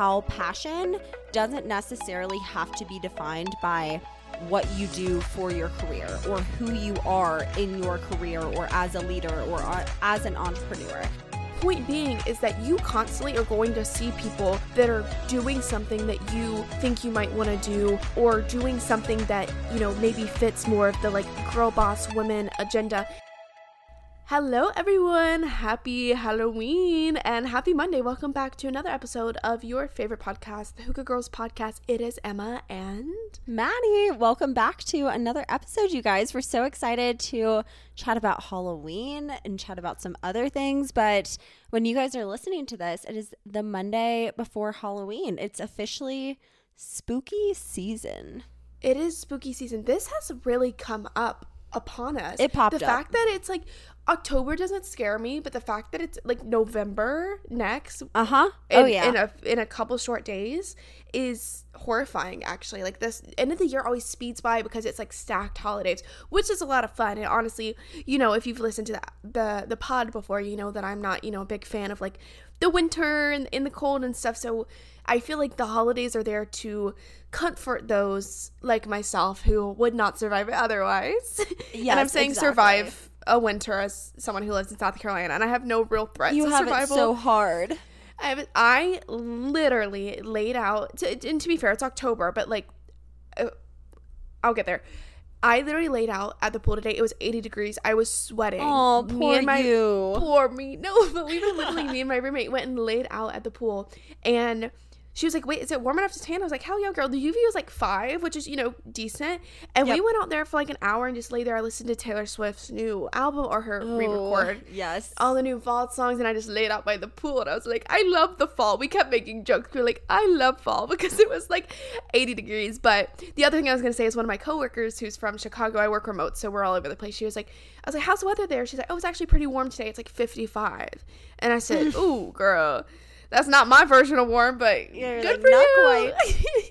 how passion doesn't necessarily have to be defined by what you do for your career or who you are in your career or as a leader or as an entrepreneur. Point being is that you constantly are going to see people that are doing something that you think you might want to do or doing something that, you know, maybe fits more of the like girl boss women agenda. Hello, everyone. Happy Halloween and happy Monday. Welcome back to another episode of your favorite podcast, the Hygge Girls Podcast. It is Emma and Maddie. Welcome back to another episode, you guys. We're so excited to chat about Halloween and chat about some other things. But when you guys are listening to this, it is the Monday before Halloween. It's officially spooky season. It is spooky season. This has really come up upon us. It popped the up. fact that it's like October doesn't scare me, but the fact that it's like November next, Uh huh. in, Oh, yeah. in a in a couple short days is horrifying. Actually, like this end of the year always speeds by because it's like stacked holidays, which is a lot of fun. And honestly, you know, if you've listened to the the, the pod before, you know that I'm not you know a big fan of like the winter and in the cold and stuff. So I feel like the holidays are there to comfort those like myself who would not survive it otherwise. and I'm saying exactly. survive a winter as someone who lives in South Carolina, and I have no real threats you have survival. it so hard. I have I literally laid out. To, and to be fair, it's October, but like, uh, I'll get there. I literally laid out at the pool today. It was 80 degrees. I was sweating. Oh, Me poor and my, you. Poor me. No, but we were literally me and my roommate went and laid out at the pool, and she was like, "Wait, is it warm enough to tan?" I was like, "Hell yeah, girl." The UV was like five, which is you know decent. And we went out there for like an hour and just lay there. I listened to Taylor Swift's new album or her oh, re-record Yes. all the new fall songs and I just laid out by the pool and I was like, I love the fall. We kept making jokes. We were like, I love fall because it was like 80 degrees. But the other thing I was gonna say is one of my coworkers who's from Chicago, I work remote, so we're all over the place. She was like, I was like, How's the weather there? She's like, Oh, it's actually pretty warm today. It's like 55. And I said, Ooh, girl. That's not my version of warm, but Yeah, good like, for "Not you.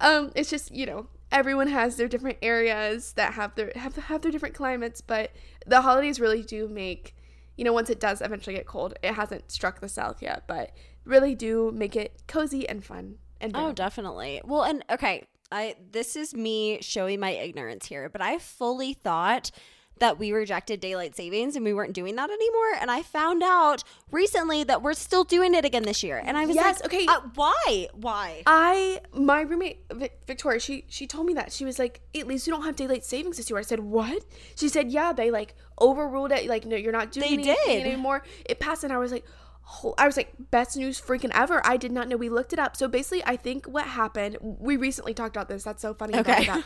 um, it's just you know everyone has their different areas that have their have have their different climates, but the holidays really do make you know once it does eventually get cold, it hasn't struck the south yet, but really do make it cozy and fun and Oh, definitely. Well, and okay, I this is me showing my ignorance here, but I fully thought that we rejected daylight savings and we weren't doing that anymore, and I found out recently that we're still doing it again this year. And I was Yes, like, okay. uh, why? Why? I my roommate Victoria she she told me that she was like at least you don't have daylight savings this year. I said what? She said yeah they like overruled it like no you're not doing They did. anymore. It passed and I was like oh, I was like best news freaking ever. I did not know. We looked it up. So basically I think what happened we recently talked about this. That's so funny. Okay.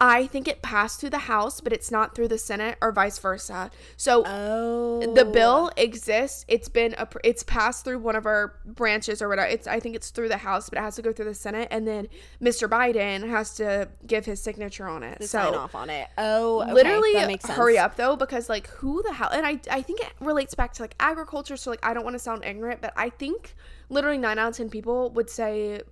I think it passed through the House, but it's not through the Senate or vice versa. So oh, the bill exists. It's been a, it's passed through one of our branches or whatever. It's I think it's through the House, but it has to go through the Senate, and then Mr. Biden has to give his signature on it. to so sign off on it. Oh, okay, literally, that makes sense. hurry up though, because like who the hell? And I I think it relates back to like agriculture. So like I don't want to sound ignorant, but I think literally nine out of ten people would say.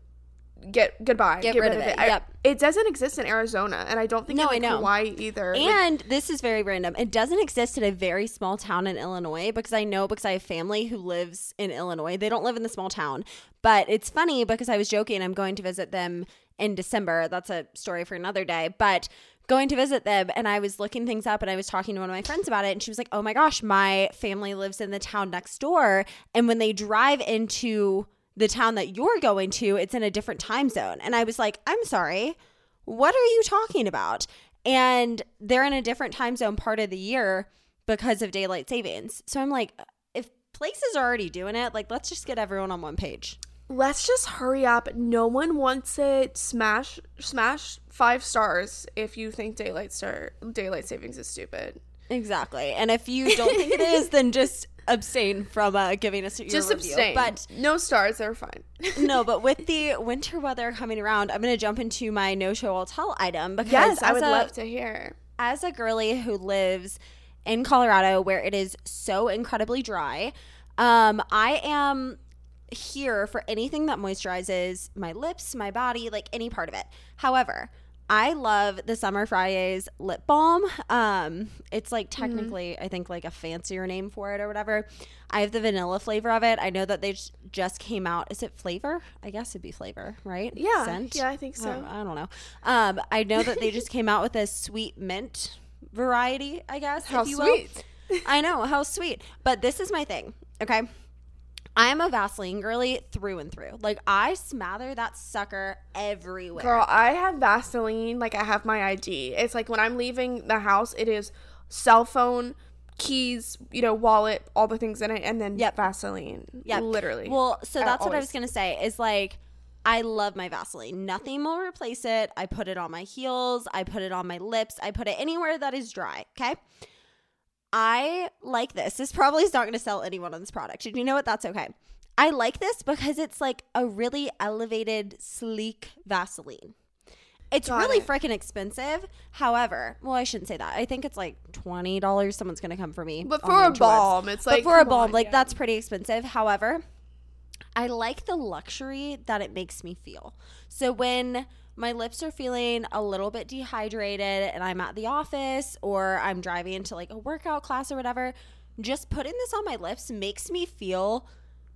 Get goodbye. Get rid of it, I- yep. it doesn't exist in Arizona, and I don't think No, in I know. Hawaii either. Like, And this is very random. It doesn't exist in a very small town in Illinois because I know because I have family who lives in Illinois. They don't live in the small town. But it's funny because I was joking I'm going to visit them in December. That's a story for another day. But going to visit them and I was looking things up and I was talking to one of my friends about it and she was like, "Oh my gosh, my family lives in the town next door and when they drive into the town that you're going to, it's in a different time zone." And I was like, "I'm sorry what are you talking about? And they're in a different time zone part of the year because of daylight savings. So I'm like, if places are already doing it, like let's just get everyone on one page. let's just hurry up. No one wants it. Smash, smash five stars if you think daylight star daylight savings is stupid. Exactly. And if you don't think it is, then just abstain from uh, giving us your Just review. abstain. But no stars, they're fine. no, but with the winter weather coming around, I'm going to jump into my no show I'll tell item because yes, I would a- love to hear. as a girly who lives in Colorado where it is so incredibly dry, um, I am here for anything that moisturizes my lips, my body, like any part of it. However, I love the Summer Fridays lip balm. Um, it's like Mm-hmm. technically, I think, like a fancier name for it or whatever. I have the vanilla flavor of it. I know that they just came out. Is it flavor? I guess it'd be flavor, right? Yeah, Scent? yeah, I think so. don't, I don't know. Um, I know that they just came out with a sweet mint variety. I guess. How if you will. sweet. I know how sweet. But this is my thing. Okay. I'm a Vaseline girly through and through. Like I smother that sucker everywhere. Girl, I have Vaseline like I have my ID. It's like when I'm leaving the house, it is cell phone, keys, you know, wallet, all the things in it, and then Yep. Vaseline. Yeah. Literally. Well, so I that's what I was gonna say. Is like I love my Vaseline. Nothing will replace it. I put it on my heels. I put it on my lips. I put it anywhere that is dry. Okay. I like this. This probably is not going to sell anyone on this product. And you know what? That's okay. I like this because it's like a really elevated, sleek Vaseline. It's Got really it. freaking expensive. However, well, I shouldn't say that. I think it's like twenty dollars. Someone's gonna come for me. but for a balm, it's like but for a balm, on, like yeah. that's pretty expensive. However, I like the luxury that it makes me feel. So when my lips are feeling a little bit dehydrated and I'm at the office or I'm driving into like a workout class or whatever, just putting this on my lips makes me feel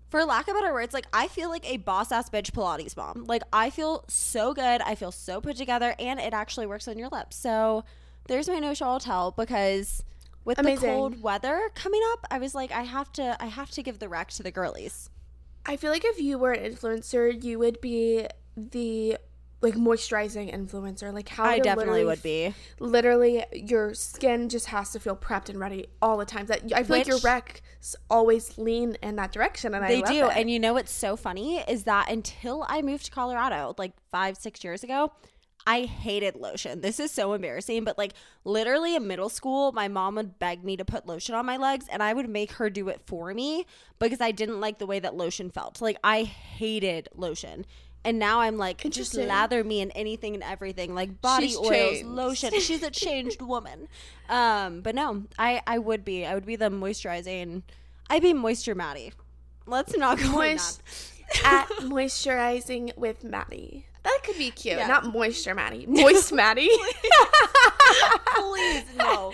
for lack of better words, like I feel like a boss ass bitch Pilates bomb. Like I feel so good. I feel so put together and it actually works on your lips. So there's my no show tell because with Amazing. the cold weather coming up, I was like, I have to I have to give the rec to the girlies. I feel like if you were an influencer, you would be the like moisturizing influencer. Like how I definitely would be. literally your skin just has to feel prepped and ready all the time. That I feel like your Which- recs always lean in that direction, and They I love do. It. And you know what's so funny is that until I moved to Colorado like five, six years ago, I hated lotion. This is so embarrassing, but like literally in middle school, my mom would beg me to put lotion on my legs and I would make her do it for me because I didn't like the way that lotion felt. Like I hated lotion. And now I'm like, just lather me in anything and everything, like body She's oils, changed. lotion. She's a changed woman. Um, but no, I I would be. I would be the moisturizing. I'd be moisture Maddie. Let's not go on Moist- that. at moisturizing with Maddie. That could be cute. Yeah. Not moisture Maddie. Moist Maddie. Please no,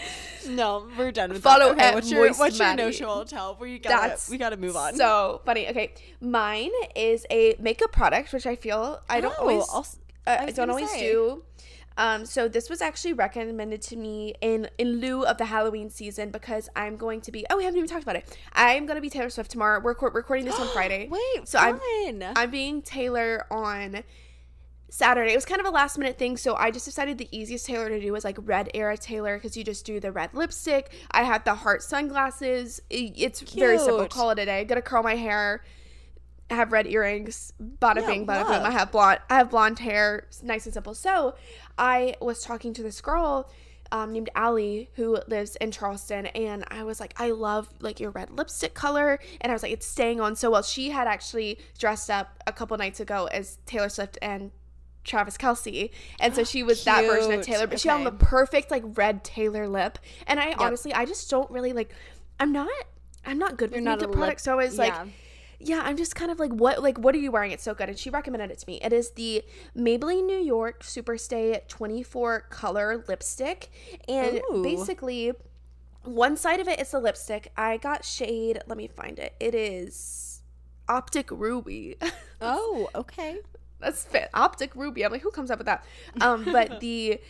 no. We're done with Follow that. Okay, at what's your what's your no show tell? We gotta That's we gotta move on. So funny. Okay, mine is a makeup product, which I feel I don't Oh, always, I'll uh, I I, don't always say. do. Um, so this was actually recommended to me in in lieu of the Halloween season because I'm going to be. Oh, we haven't even talked about it. I'm going to be Taylor Swift tomorrow. We're recor- recording this on Friday. Wait, so I'm. I'm being Taylor on Saturday. It was kind of a last minute thing, so I just decided the easiest Taylor to do was like red era Taylor because you just do the red lipstick. I had the heart sunglasses. It's very simple. Call it a day. Gonna curl my hair. Have red earrings. Bada Yeah, bing, bada boom. I have blonde. I have blonde hair. It's nice and simple. So I was talking to this girl. Um, named Allie who lives in Charleston and I was like I love like your red lipstick color and I was like it's staying on so well she had actually dressed up a couple nights ago as Taylor Swift and Travis Kelce and so she was that version of Taylor but she had the perfect like red Taylor lip and I honestly I just don't really like I'm not I'm not good with You're not makeup products so I was like yeah. yeah, I'm just kind of like, what, like, what are you wearing? It's so good. And she recommended it to me. It is the Maybelline New York Superstay 24 color lipstick. And Ooh. basically, one side of it is the lipstick. I got shade, let me find it. It is Optic Ruby. Oh, okay. That's fit. Optic Ruby. I'm like, who comes up with that? Um, but the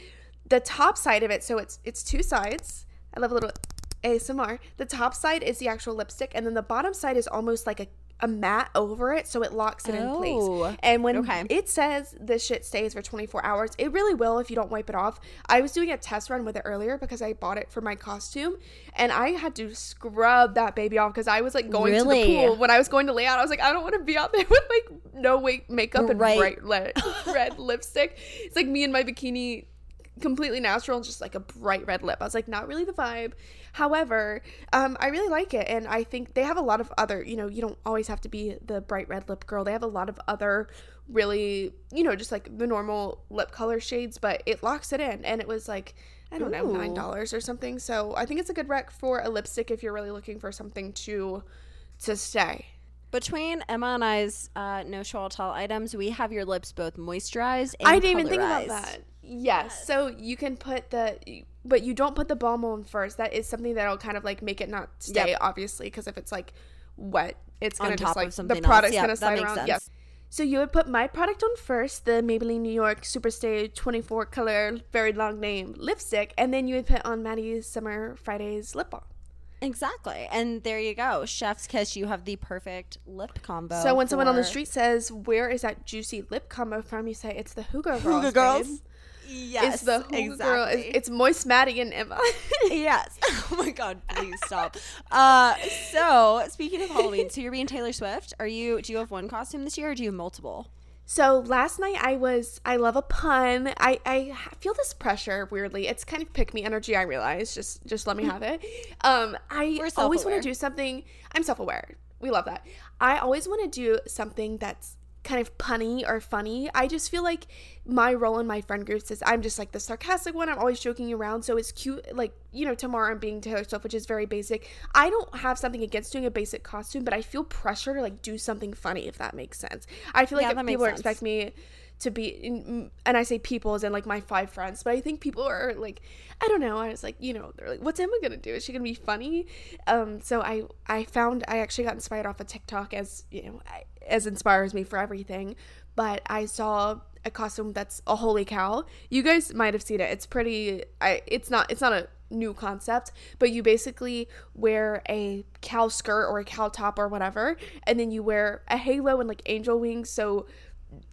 the top side of it, so it's it's two sides. I love a little ASMR. The top side is the actual lipstick, and then the bottom side is almost like a a mat over it, so it locks it in Oh, place. And when okay. it says this shit stays for 24 hours, it really will if you don't wipe it off. I was doing a test run with it earlier because I bought it for my costume, and I had to scrub that baby off because I was like going to the pool when I was going to lay out. I was like, I don't want to be out there with like no wake makeup and Right. bright le- red lipstick. It's like me in my bikini, completely natural, and just like a bright red lip. I was like, not really the vibe. However, um, I really like it, and I think they have a lot of other. You know, you don't always have to be the bright red lip girl. They have a lot of other really, you know, just like the normal lip color shades, but it locks it in, and it was like. I don't know, nine dollars or something. So I think it's a good rec for a lipstick if you're really looking for something to to stay. Between Emma and I's uh, no show tell items, we have your lips both moisturized and I didn't even think about that. Yes. So you can put the, but you don't put the balm on first. That is something that'll kind of like make it not stay, Yep. obviously, because if it's like wet, it's On gonna top just of like something the product's Yeah, gonna slide around. sense. Yes. So you would put my product on first, the Maybelline New York Superstay 24 color, very long name lipstick, and then you would put on Maddie's Summer Fridays lip balm. Exactly. And there you go. Chef's kiss, you have the perfect lip combo. So when someone on the street says, "Where is that juicy lip combo from?" You say, "It's the Hygge Girls." Hygge Girls. babe. Yes. It's the Hygge Girl. It's, exactly. it's Moist Maddie and Emma. yes. Oh my god, please stop. Uh so speaking of Halloween, so you're being Taylor Swift. Are you do you have one costume this year or do you have multiple? So last night I was I love a pun. I I feel this pressure weirdly. It's kind of pick me energy. I realize. Just just let me have it. Um, I always want to do something. I'm self aware. We love that. I always want to do something that's kind of punny or funny. I just feel like my role in my friend groups is I'm just like the sarcastic one. I'm always joking around. So it's cute. Like, you know, tomorrow I'm being Taylor Swift, which is very basic. I don't have something against doing a basic costume, but I feel pressure to like do something funny, if that makes sense. I feel like Yeah, if people sense. expect me to be and I say people as in like my five friends, but I think people are like I don't know. I was like, you know, they're like, what's Emma gonna do? Is she gonna be funny? Um, so I I found I actually got inspired off of TikTok as you know as inspires me for everything, but I saw a costume that's a holy cow. You guys might have seen it. It's pretty. I it's not it's not a new concept, but you basically wear a cow skirt or a cow top or whatever, and then you wear a halo and like angel wings. So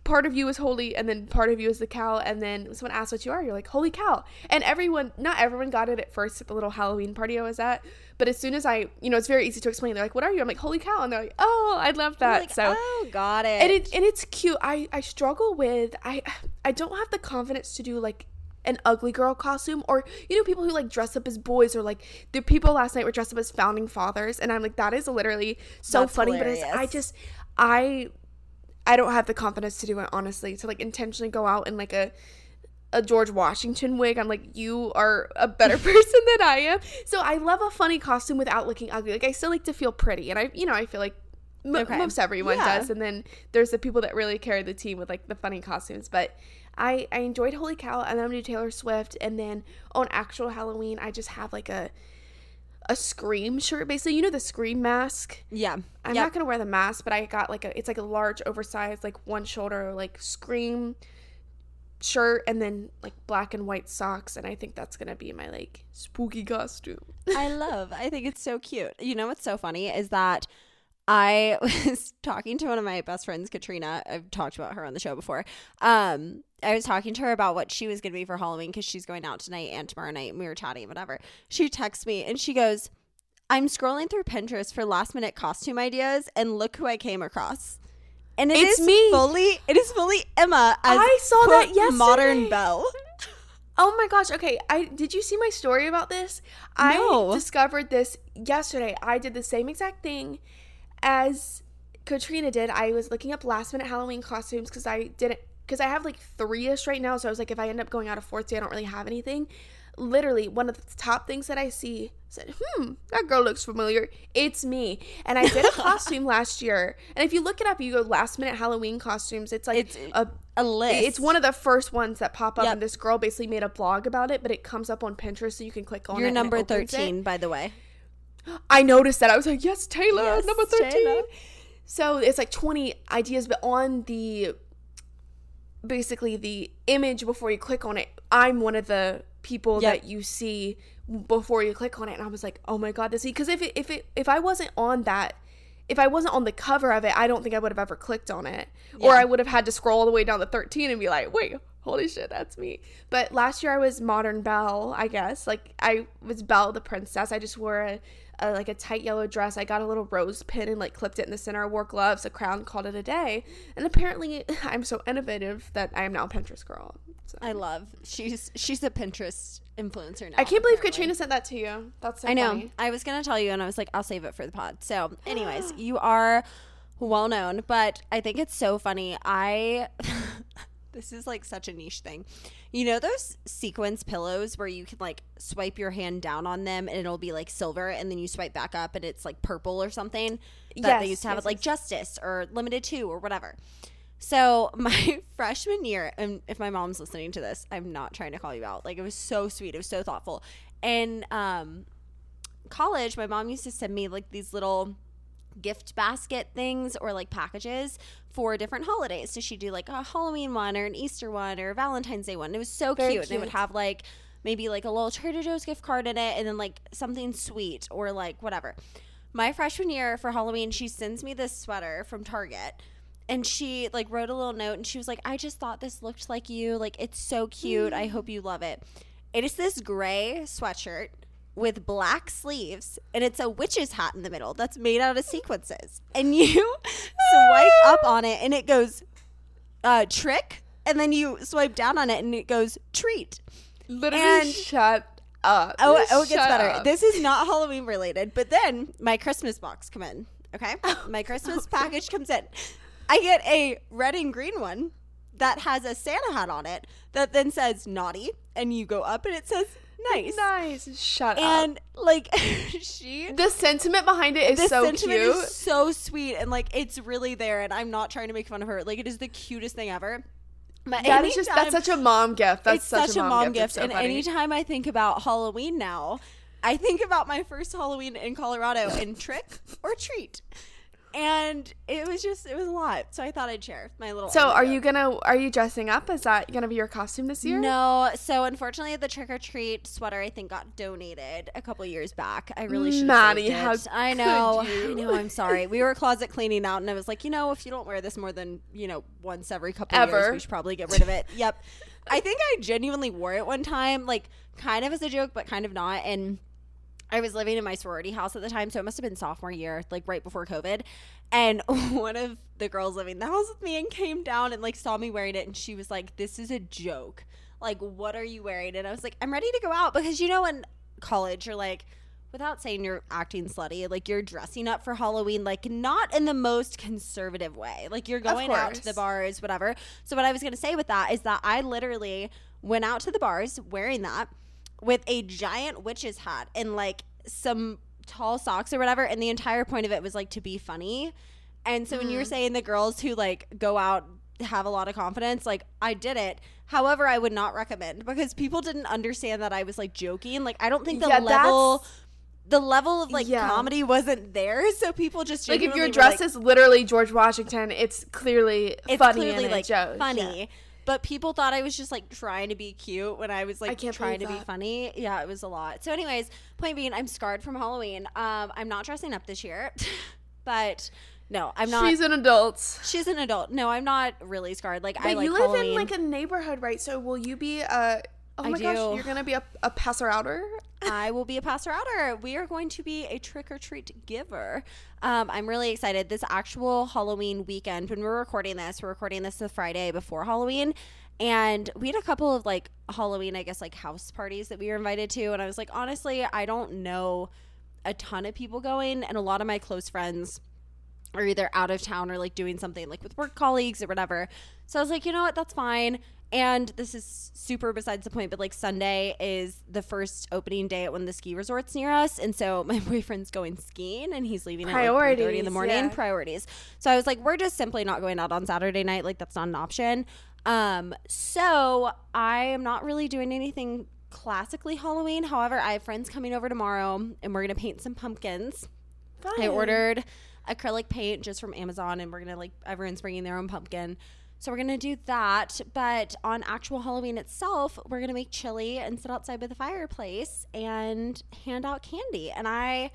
part of you is holy and then part of you is the cow and then someone asks what you are you're like holy cow. And everyone not everyone got it at first at the little halloween party i was at but as soon as i you know it's very easy to explain. They're like what are you? I'm like holy cow. And they're like oh i love that. Like, so oh, got it. and it and it's cute. I i struggle with i i don't have the confidence to do like an ugly girl costume or you know people who like dress up as boys or like the people last night were dressed up as founding fathers and i'm like that is literally so That's funny but it's, i just i i don't have the confidence to do it honestly to like intentionally go out in like a a George Washington wig. I'm like, you are a better person than I am. So I love a funny costume without looking ugly. Like I still like to feel pretty, and I, you know, I feel like m- Okay. most everyone Yeah. does. And then there's the people that really carry the team with like the funny costumes. But I I enjoyed Holy Cow, and then I'm gonna do Taylor Swift, and then on actual Halloween, I just have like a a scream shirt basically you know the scream mask yeah. i'm Yep. not gonna wear the mask but i got like a it's like a large oversized like one shoulder like scream shirt and then like black and white socks and i think that's gonna be my like spooky costume I love. I think it's so cute. You know what's so funny is that I was talking to one of my best friends, Katrina. I've talked about her on the show before. Um, I was talking to her about what she was going to be for Halloween because she's going out tonight and tomorrow night, and we were chatting, whatever. She texts me and she goes, "I'm scrolling through Pinterest for last minute costume ideas, and look who I came across." And it It's is me. fully. It is fully Emma. As, I saw that quote, Modern yesterday. Belle. oh my gosh okay i did you see my story about this No. i discovered this yesterday i did the same exact thing as katrina did i was looking up last minute halloween costumes because i didn't because i have like three-ish right now so i was like if i end up going out of fourth day i don't really have anything literally one of the top things that i see said hmm that girl looks familiar it's me and i did a costume last year and if you look it up you go last minute halloween costumes it's like It's a A list. it's one of the first ones that pop up, Yep. and this girl basically made a blog about it, but it comes up on Pinterest, so you can click on it. You're number opens it. thirteen, by the way. I noticed that. I was like, yes, Taylor, Yes, number 13. Taylor. So it's like 20 ideas, but on the basically the image before you click on it, I'm one of the people Yep. that you see before you click on it. And I was like, oh my God, this is because if it, if it, if I wasn't on that, if I wasn't on the cover of it, I don't think I would have ever clicked on it. Or I would have had to scroll all the way down to 13 and be like, wait, holy shit, that's me. But last year I was modern Belle, I guess. Like I was Belle the princess. I just wore a, a like a tight yellow dress. I got a little rose pin and like clipped it in the center. I wore gloves, a crown, called it a day. And apparently I'm so innovative that I am now a Pinterest girl. So. I love. She's she's a Pinterest influencer now. I can't believe apparently. Katrina sent that to you. That's so I know. funny. I was gonna tell you, and I was like, I'll save it for the pod. So, anyways, you are well known, but I think it's so funny. I this is like such a niche thing. You know those sequence pillows where you can like swipe your hand down on them and it'll be like silver, and then you swipe back up and it's like purple or something. That they used to have yes, at like yes. Justice or Limited Too or whatever. So my freshman year, and if my mom's listening to this, I'm not trying to call you out. Like it was so sweet. It was so thoughtful. And um, college, my mom used to send me like these little gift basket things or like packages for different holidays. So she'd do like a Halloween one or an Easter one or a Valentine's Day one. It was so Very cute. And it would have like maybe like a little Trader Joe's gift card in it and then like something sweet or like whatever. My freshman year for Halloween, she sends me this sweater from Target and she like wrote a little note and she was like, I just thought this looked like you. Like it's so cute. I mm. hope you love it. It is this gray sweatshirt with black sleeves and it's a witch's hat in the middle that's made out of sequences. And you swipe up on it and it goes uh trick and then you swipe down on it and it goes treat. Literally, And- shut up. Oh, oh, it gets better. up. This is not Halloween related, but then my Christmas box come in. Okay, my Christmas package comes in. I get a red and green one that has a Santa hat on it that then says naughty, and you go up and it says nice. nice. Shut up. And like she, The sentiment behind it is the so sentiment cute. is so sweet, and like it's really there. And I'm not trying to make fun of her. Like it is the cutest thing ever. But that is just that's such a mom gift. That's it's such, a mom, gift. It's so and funny. anytime I think about Halloween now, I think about my first Halloween in Colorado in trick or treat. And it was just it was a lot. So I thought I'd share my little So, are you gonna are you dressing up? Is that gonna be your costume this year? No, so unfortunately, the trick or treat sweater I think got donated a couple years back. I really should. Maddie, have how I know? I know. I'm sorry. We were closet cleaning out, and I was like, you know, if you don't wear this more than you know once every couple years, we should probably get rid of it. yep. I think I genuinely wore it one time, like kind of as a joke, but kind of not, and. I was living in my sorority house at the time, so it must have been sophomore year, like right before COVID. And one of the girls living in the house with me and came down and like saw me wearing it, and she was like, "This is a joke. Like, what are you wearing?" And I was like, "I'm ready to go out because you know, in college, you're like." Without saying you're acting slutty, like you're dressing up for Halloween, like not in the most conservative way. Like you're going out to the bars, whatever. So, what I was gonna say with that is that I literally went out to the bars wearing that with a giant witch's hat and like some tall socks or whatever and the entire point of it was like to be funny and so when you were mm-hmm. saying the girls who like go out have a lot of confidence like i did it however i would not recommend because people didn't understand that i was like joking like i don't think the Yeah, level the level of like Yeah. comedy wasn't there so people just Like if your dress like, is literally George Washington, it's clearly it's funny clearly and like joke. funny Yeah. But people thought i was just like trying to be cute when i was like can't trying to believe be funny yeah it was a lot so anyways point being i'm scarred from halloween um i'm not dressing up this year but no i'm not She's an adult. she's an adult no i'm not really scarred like i like you live halloween in like a neighborhood, right? So will you be a? Oh I my gosh, you're gonna be a, a passer outer. I will be a passer outer. We are going to be a trick or treat giver. Um, I'm really excited. This actual Halloween weekend, when we're recording this, we're recording this the Friday before Halloween. And we had a couple of like Halloween, I guess, like house parties that we were invited to. And I was like, honestly, I don't know a ton of people going. And a lot of my close friends are either out of town or like doing something like with work colleagues or whatever. So I was like, you know what, that's fine. And this is super besides the point, but like Sunday is the first opening day at one of the ski resorts near us, and so my boyfriend's going skiing and he's leaving at like 3:30 in the morning. yeah. Priorities. So I was like, we're just simply not going out on Saturday night. Like that's not an option. Um, so I am not really doing anything classically Halloween. However, I have friends coming over tomorrow, and we're gonna paint some pumpkins. I ordered acrylic paint just from Amazon, and we're gonna like everyone's bringing their own pumpkin. So we're gonna do that. But on actual Halloween itself, we're gonna make chili and sit outside by the fireplace and hand out candy. And I,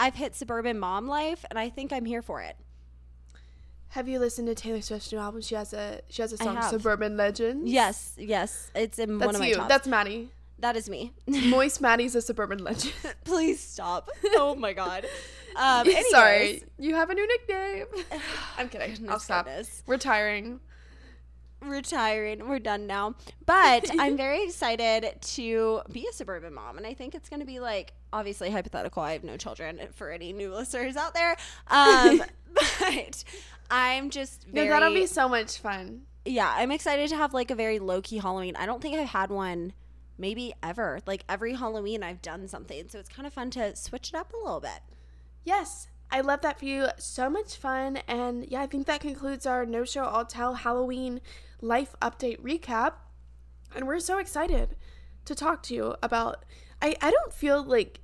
I've hit suburban mom life, and I think I'm here for it. Have you listened to Taylor Swift's new album? She has a she has a song. Suburban Legends. Yes, yes, it's in that's one of my you. tops. That's Maddie. that is me. Moist Maddie's a suburban legend. Please stop. Oh my god. Um, anyways, Sorry, you have a new nickname. I'm kidding. I'll Goodness, stop. goodness. Retiring. Retiring. We're done now. But I'm very excited to be a suburban mom. And I think it's going to be like, obviously hypothetical. I have no children for any new listeners out there. Um, but I'm just No, that'll be so much fun. yeah, I'm excited to have like a very low key Halloween. I don't think I've had one maybe ever. Like every Halloween I've done something. So it's kind of fun to switch it up a little bit. Yes. I love that for you. So much fun. And yeah, I think that concludes our No Show All Tell Halloween life update recap. And we're so excited to talk to you about. I, I don't feel like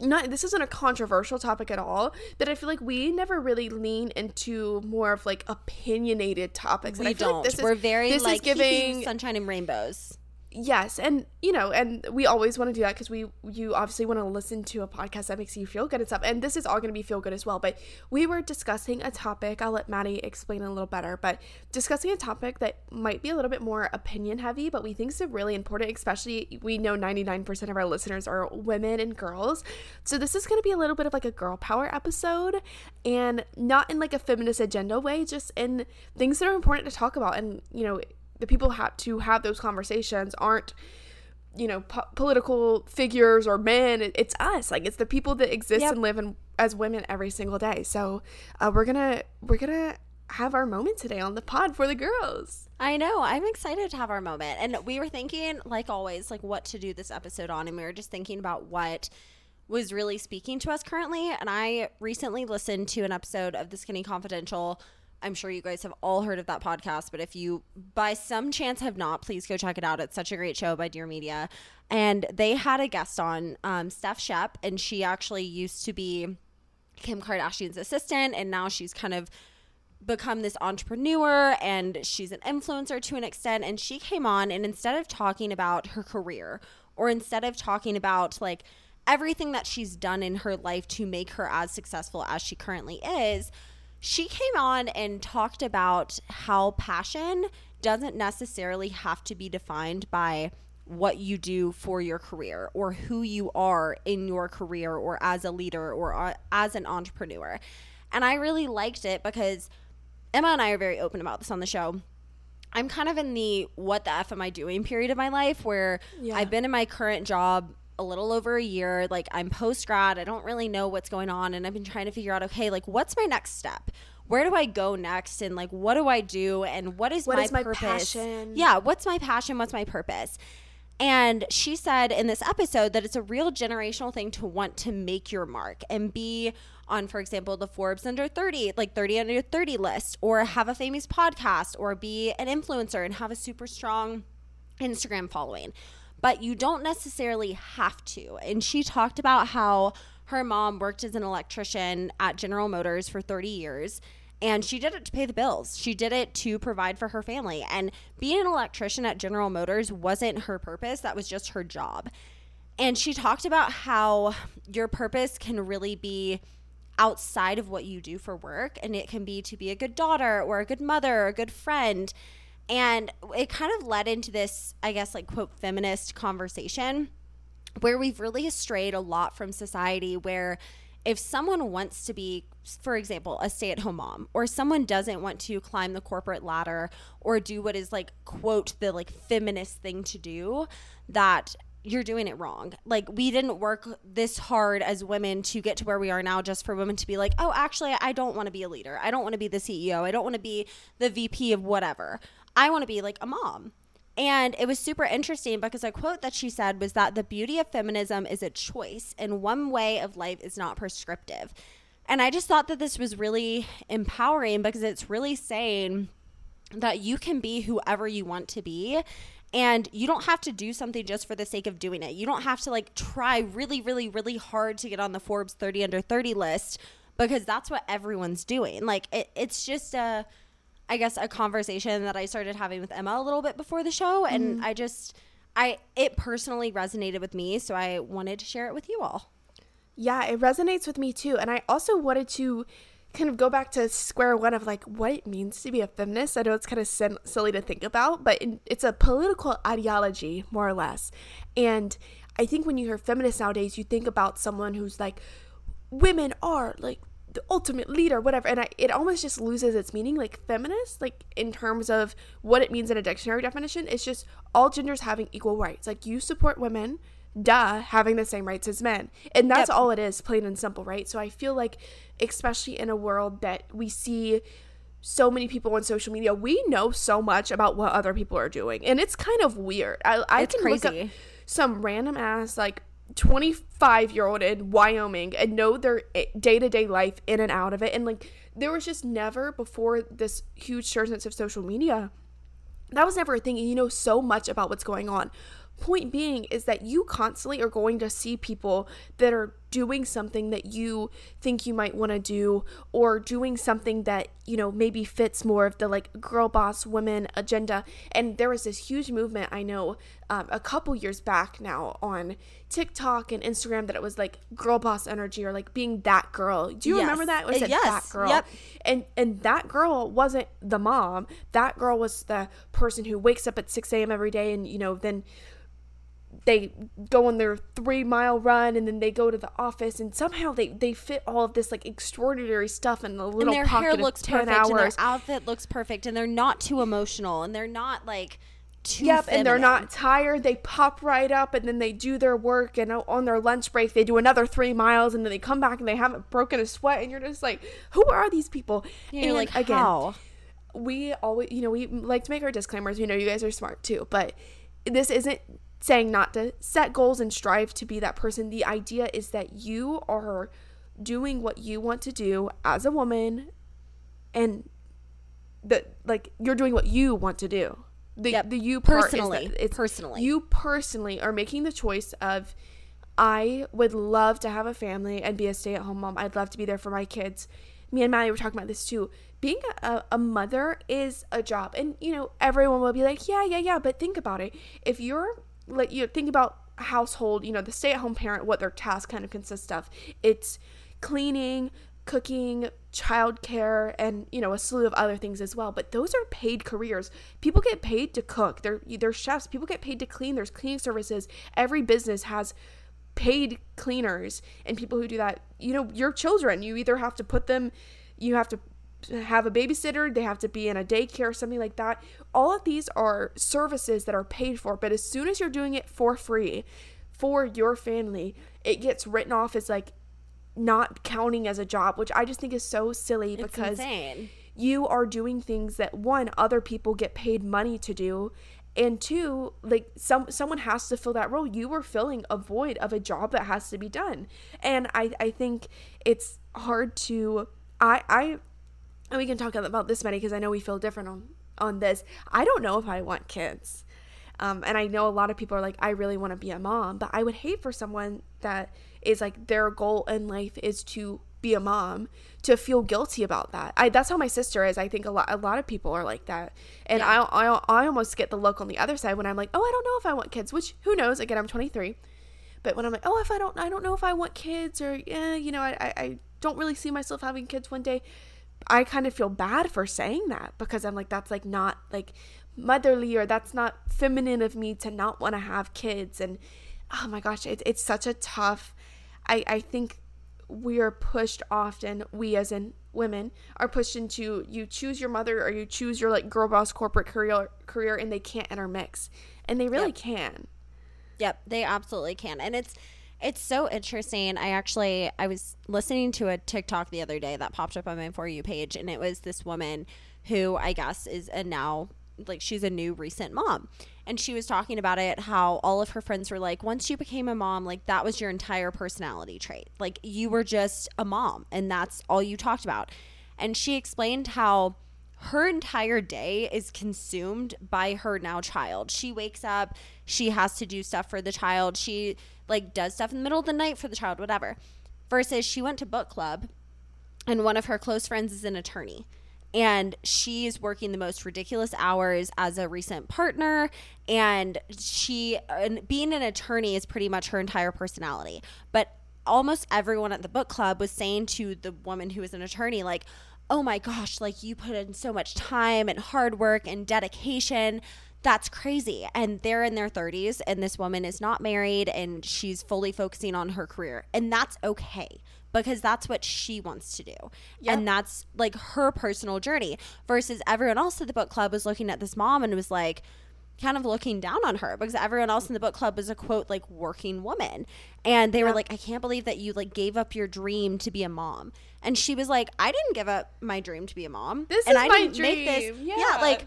not this isn't a controversial topic at all but i feel like we never really lean into more of like opinionated topics we and I don't like this we're is, very this like is giving sunshine and rainbows yes and you know and we always want to do that because we you obviously want to listen to a podcast that makes you feel good and stuff and this is all going to be feel good as well but we were discussing a topic i'll let maddie explain a little better but discussing a topic that might be a little bit more opinion heavy but we think is really important especially we know 99% of our listeners are women and girls so this is going to be a little bit of like a girl power episode and not in like a feminist agenda way just in things that are important to talk about and you know the people have to have those conversations aren't you know po- political figures or men it's us like it's the people that exist Yep. and live in, as women every single day so uh, we're gonna we're gonna have our moment today on the pod for the girls I know. I'm excited to have our moment. And we were thinking, like always, like what to do this episode on. And we were just thinking about what was really speaking to us currently. And I recently listened to an episode of The Skinny Confidential. I'm sure you guys have all heard of that podcast, but if you by some chance have not, please go check it out. It's such a great show by Dear Media. And they had a guest on, um, Steph Shep, and she actually used to be Kim Kardashian's assistant, and now she's kind of become this entrepreneur and she's an influencer to an extent and she came on and instead of talking about her career or instead of talking about like everything that she's done in her life to make her as successful as she currently is she came on and talked about how passion doesn't necessarily have to be defined by what you do for your career or who you are in your career or as a leader or uh, as an entrepreneur. And I really liked it because Emma and I are very open about this on the show. I'm kind of in the what the F am I doing period of my life where Yeah. I've been in my current job a little over a year. Like I'm post grad. I don't really know what's going on. And I've been trying to figure out, okay, like what's my next step? Where do I go next? And like what do I do? And what is What my is my purpose? passion? Yeah, what's my passion? What's my purpose? And she said in this episode that it's a real generational thing to want to make your mark and be on, for example, the Forbes under 30, like 30 under 30 list, or have a famous podcast, or be an influencer and have a super strong Instagram following. But you don't necessarily have to. And she talked about how her mom worked as an electrician at General Motors for 30 years. And she did it to pay the bills. She did it to provide for her family. And being an electrician at General Motors wasn't her purpose, that was just her job. And she talked about how your purpose can really be outside of what you do for work. And it can be to be a good daughter or a good mother or a good friend. And it kind of led into this, I guess, like, quote, feminist conversation where we've really strayed a lot from society where if someone wants to be for example a stay-at-home mom or someone doesn't want to climb the corporate ladder or do what is like quote the like feminist thing to do that you're doing it wrong. Like we didn't work this hard as women to get to where we are now just for women to be like oh actually i don't want to be a leader. I don't want to be the ceo i don't want to be the vp of whatever i want to be like a mom and it was super interesting because a quote that she said was that the beauty of feminism is a choice, and one way of life is not prescriptive. And I just thought that this was really empowering because it's really saying that you can be whoever you want to be. And you don't have to do something just for the sake of doing it. You don't have to like try really, really, really hard to get on the Forbes 30 under 30 list because that's what everyone's doing. Like, it, it's just a. I guess a conversation that I started having with Emma a little bit before the show and mm-hmm. I just I it personally resonated with me so I wanted to share it with you all. Yeah, it resonates with me too. And I also wanted to kind of go back to square one of like what it means to be a feminist. I know it's kind of sin- silly to think about, but in, it's a political ideology, more or less. And I think when you hear feminist nowadays, you think about someone who's like, women are like the ultimate leader, whatever. And I, it almost just loses its meaning. Like feminist, like in terms of what it means in a dictionary definition, it's just all genders having equal rights. Like you support women, duh, having the same rights as men. And that's Yep. all it is, plain and simple, right? So I feel like, especially in a world that we see so many people on social media, we know so much about what other people are doing. And it's kind of weird. I, I It's can look crazy. up some random ass, like, 25 year old in Wyoming and know their day to day life in and out of it. And like, there was just never before this huge surge of social media, that was never a thing. And you know so much about what's going on point being is that you constantly are going to see people that are doing something that you think you might want to do or doing something that you know maybe fits more of the like girl boss women agenda and there was this huge movement i know um, a couple years back now on tiktok and instagram that it was like girl boss energy or like being that girl do you yes. remember that it was uh, yes. that girl yep. and and that girl wasn't the mom that girl was the person who wakes up at 6 a.m every day and you know then they go on their three mile run and then they go to the office and somehow they they fit all of this like extraordinary stuff in a little and their hair looks perfect hours. and their outfit looks perfect and they're not too emotional and they're not like too yep feminine. and they're not tired they pop right up and then they do their work and on their lunch break they do another three miles and then they come back and they haven't broken a sweat and you're just like who are these people you're and like again how? we always you know we like to make our disclaimers we know you guys are smart too but this isn't saying not to set goals and strive to be that person. The idea is that you are doing what you want to do as a woman and that like you're doing what you want to do. The yep. the you personally it's personally. You personally are making the choice of I would love to have a family and be a stay-at-home mom. I'd love to be there for my kids. Me and Maddie were talking about this too. Being a, a mother is a job. And you know, everyone will be like, "Yeah, yeah, yeah," but think about it. If you're like you think about household, you know, the stay-at-home parent, what their task kind of consists of. It's cleaning, cooking, childcare, and you know a slew of other things as well. But those are paid careers. People get paid to cook. They're they're chefs. People get paid to clean. There's cleaning services. Every business has paid cleaners and people who do that. You know, your children. You either have to put them, you have to have a babysitter, they have to be in a daycare, something like that. All of these are services that are paid for, but as soon as you're doing it for free for your family, it gets written off as like not counting as a job, which I just think is so silly it's because insane. you are doing things that one other people get paid money to do and two like some someone has to fill that role you were filling a void of a job that has to be done and i i think it's hard to i i and we can talk about this many because I know we feel different on on this. I don't know if I want kids. Um, and I know a lot of people are like, I really want to be a mom, but I would hate for someone that is like their goal in life is to be a mom to feel guilty about that. I that's how my sister is. I think a lot a lot of people are like that, and yeah. I, I I almost get the look on the other side when I'm like, oh, I don't know if I want kids. Which who knows? Again, I'm 23, but when I'm like, oh, if I don't I don't know if I want kids or yeah, you know, I I, I don't really see myself having kids one day. I kind of feel bad for saying that because I'm like, that's like not like motherly or that's not feminine of me to not want to have kids. And oh my gosh, it, it's such a tough, I, I think we are pushed often, we as in women are pushed into you choose your mother or you choose your like girl boss corporate career career and they can't intermix. And they really yep. can. Yep, they absolutely can. And it's it's so interesting. I actually I was listening to a TikTok the other day that popped up on my for you page and it was this woman who I guess is a now like she's a new recent mom. And she was talking about it how all of her friends were like once you became a mom like that was your entire personality trait. Like you were just a mom and that's all you talked about. And she explained how her entire day is consumed by her now child. She wakes up, she has to do stuff for the child. She like does stuff in the middle of the night for the child, whatever. Versus she went to book club and one of her close friends is an attorney and she's working the most ridiculous hours as a recent partner and she and being an attorney is pretty much her entire personality but almost everyone at the book club was saying to the woman who was an attorney like oh my gosh like you put in so much time and hard work and dedication that's crazy. And they're in their 30s, and this woman is not married and she's fully focusing on her career. And that's okay because that's what she wants to do. Yep. And that's like her personal journey versus everyone else at the book club was looking at this mom and was like, kind of looking down on her because everyone else in the book club was a quote like working woman and they were like i can't believe that you like gave up your dream to be a mom and she was like i didn't give up my dream to be a mom this and is i my didn't dream. make this yeah. yeah like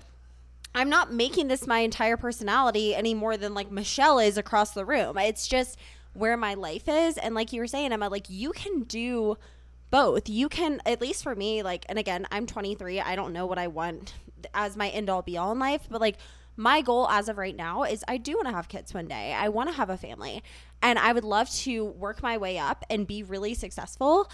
I'm not making this my entire personality any more than like Michelle is across the room. It's just where my life is. And like you were saying, Emma, like you can do both. You can, at least for me, like, and again, I'm 23. I don't know what I want as my end all be all in life, but like my goal as of right now is I do want to have kids one day. I want to have a family. And I would love to work my way up and be really successful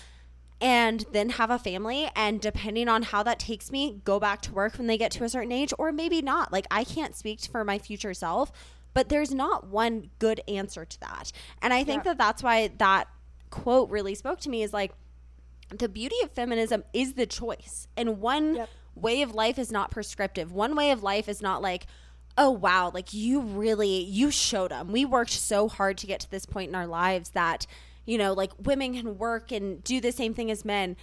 and then have a family and depending on how that takes me go back to work when they get to a certain age or maybe not like i can't speak for my future self but there's not one good answer to that and i think yeah. that that's why that quote really spoke to me is like the beauty of feminism is the choice and one yep. way of life is not prescriptive one way of life is not like oh wow like you really you showed them we worked so hard to get to this point in our lives that you know, like women can work and do the same thing as men.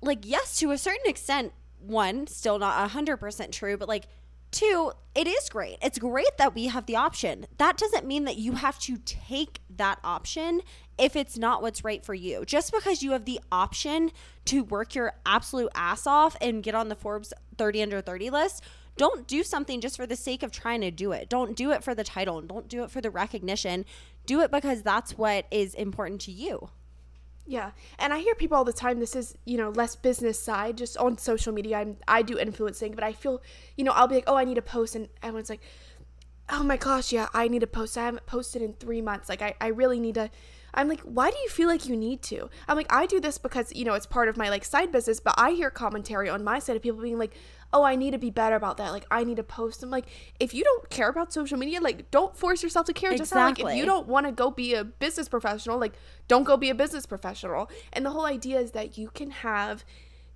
Like, yes, to a certain extent, one, still not 100% true, but like, two, it is great. It's great that we have the option. That doesn't mean that you have to take that option if it's not what's right for you. Just because you have the option to work your absolute ass off and get on the Forbes 30 under 30 list, don't do something just for the sake of trying to do it. Don't do it for the title and don't do it for the recognition do it because that's what is important to you. Yeah. And I hear people all the time this is, you know, less business side just on social media. I'm I do influencing, but I feel, you know, I'll be like, "Oh, I need a post." And everyone's like, "Oh my gosh, yeah, I need a post. I haven't posted in 3 months. Like I I really need to I'm like, why do you feel like you need to? I'm like, I do this because, you know, it's part of my like side business, but I hear commentary on my side of people being like, oh, I need to be better about that. Like, I need to post. I'm like, if you don't care about social media, like, don't force yourself to care. Exactly. Just like, if you don't want to go be a business professional, like, don't go be a business professional. And the whole idea is that you can have,